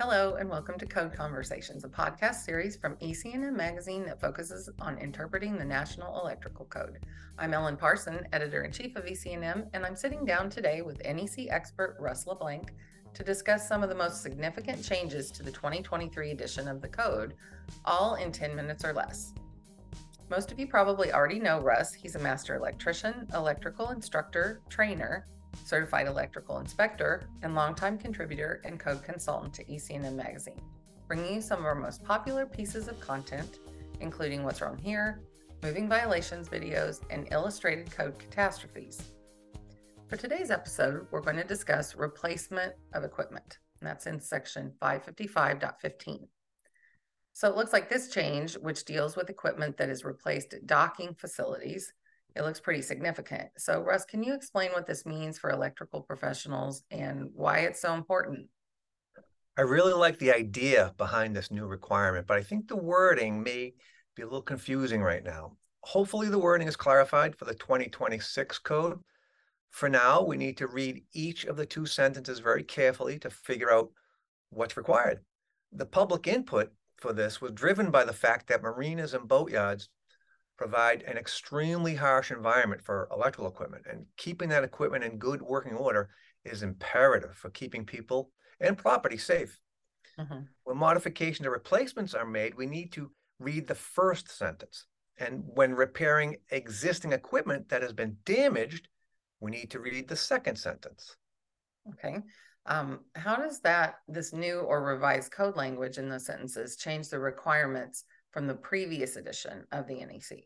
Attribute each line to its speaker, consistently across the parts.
Speaker 1: Hello, and welcome to Code Conversations, a podcast series from EC&M Magazine that focuses on interpreting the National Electrical Code. I'm Ellen Parson, editor in chief of EC&M, and I'm sitting down today with NEC expert Russ LeBlanc to discuss some of the most significant changes to the 2023 edition of the code, all in 10 minutes or less. Most of you probably already know Russ. He's a master electrician, electrical instructor, trainer, certified electrical inspector, and longtime contributor and code consultant to EC&M Magazine, bringing you some of our most popular pieces of content, including What's Wrong Here, moving violations videos, and illustrated code catastrophes. For today's episode, we're going to discuss replacement of equipment. And that's in section 555.15. So it looks like this change, which deals with equipment that is replaced at docking facilities, it looks pretty significant. So, Russ, can you explain what this means for electrical professionals and why it's so important?
Speaker 2: I really like the idea behind this new requirement, but I think the wording may be a little confusing right now. Hopefully, the wording is clarified for the 2026 code. For now, we need to read each of the two sentences very carefully to figure out what's required. The public input for this was driven by the fact that marinas and boatyards provide an extremely harsh environment for electrical equipment. And keeping that equipment in good working order is imperative for keeping people and property safe. Mm-hmm. When modifications or replacements are made, we need to read the first sentence. And when repairing existing equipment that has been damaged, we need to read the second sentence.
Speaker 1: Okay. Um, how does that, this new or revised code language in the sentences, change the requirements from the previous edition of the NEC?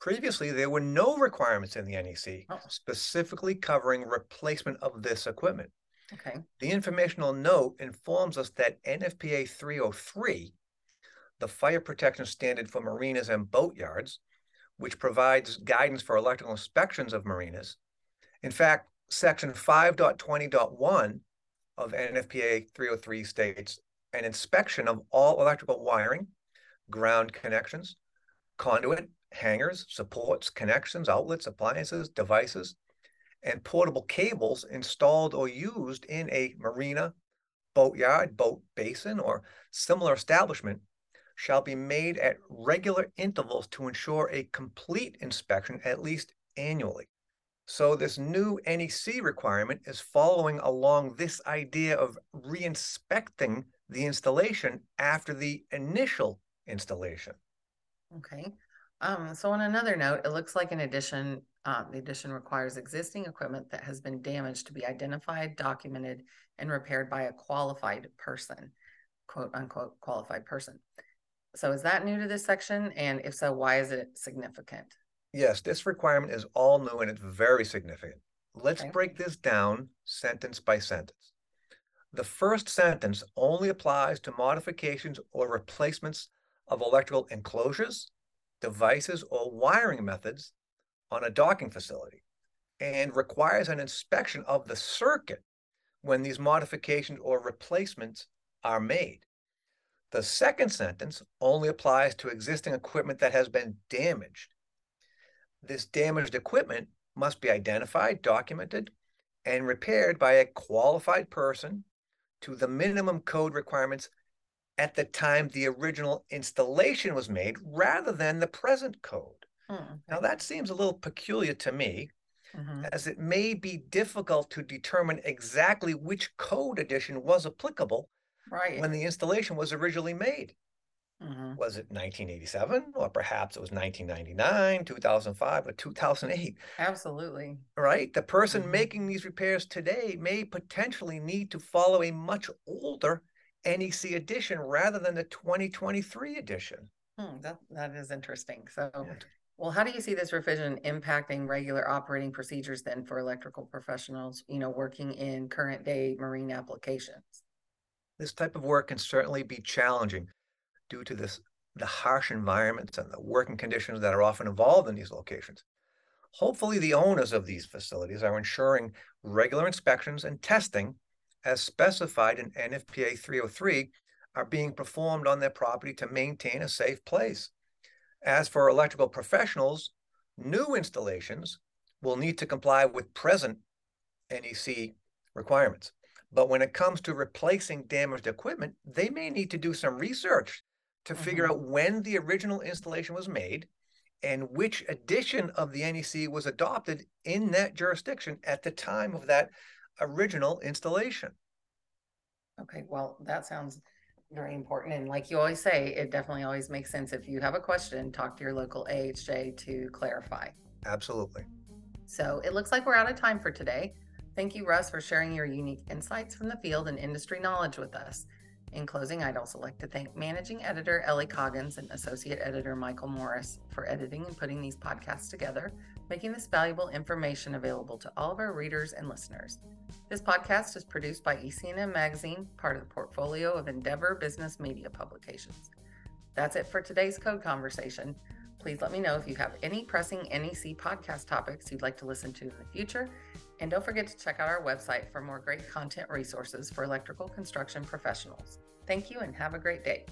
Speaker 2: Previously, there were no requirements in the NEC oh. specifically covering replacement of this equipment.
Speaker 1: Okay.
Speaker 2: The informational note informs us that NFPA 303, the fire protection standard for marinas and boatyards, which provides guidance for electrical inspections of marinas. In fact, section 5.20.1 of NFPA 303 states an inspection of all electrical wiring, ground connections, conduit, hangers, supports, connections, outlets, appliances, devices, and portable cables installed or used in a marina, boatyard, boat basin, or similar establishment shall be made at regular intervals to ensure a complete inspection at least annually. So this new NEC requirement is following along this idea of reinspecting the installation after the initial installation.
Speaker 1: Okay. Um, so on another note, it looks like in addition, um, the addition requires existing equipment that has been damaged to be identified, documented, and repaired by a qualified person, quote unquote qualified person. So is that new to this section? And if so, why is it significant?
Speaker 2: Yes, this requirement is all new and it's very significant. Let's okay. break this down sentence by sentence. The first sentence only applies to modifications or replacements of electrical enclosures, devices, or wiring methods on a docking facility and requires an inspection of the circuit when these modifications or replacements are made. The second sentence only applies to existing equipment that has been damaged. This damaged equipment must be identified, documented, and repaired by a qualified person to the minimum code requirements at the time the original installation was made rather than the present code. Hmm. Now, that seems a little peculiar to me, mm-hmm. as it may be difficult to determine exactly which code edition was applicable right. when the installation was originally made. Mm-hmm. Was it 1987 or perhaps it was 1999, 2005, or 2008?
Speaker 1: Absolutely.
Speaker 2: Right? The person mm-hmm. making these repairs today may potentially need to follow a much older NEC edition rather than the 2023 edition.
Speaker 1: Hmm, that, that is interesting. So, well, how do you see this revision impacting regular operating procedures then for electrical professionals, you know, working in current day marine applications?
Speaker 2: This type of work can certainly be challenging due to this the harsh environments and the working conditions that are often involved in these locations. Hopefully, the owners of these facilities are ensuring regular inspections and testing as specified in NFPA 303 are being performed on their property to maintain a safe place. As for electrical professionals, new installations will need to comply with present NEC requirements. But when it comes to replacing damaged equipment, they may need to do some research to mm-hmm. figure out when the original installation was made and which edition of the NEC was adopted in that jurisdiction at the time of that original installation.
Speaker 1: Okay, well, that sounds very important. And like you always say, it definitely always makes sense. If you have a question, talk to your local AHJ to clarify.
Speaker 2: Absolutely.
Speaker 1: So it looks like we're out of time for today. Thank you, Russ, for sharing your unique insights from the field and industry knowledge with us. In closing, I'd also like to thank Managing Editor Ellie Coggins and Associate Editor Michael Morris for editing and putting these podcasts together, making this valuable information available to all of our readers and listeners. This podcast is produced by EC&M Magazine, part of the portfolio of Endeavor Business Media Publications. That's it for today's code conversation. Please let me know if you have any pressing NEC podcast topics you'd like to listen to in the future. And don't forget to check out our website for more great content resources for electrical construction professionals. Thank you and have a great day.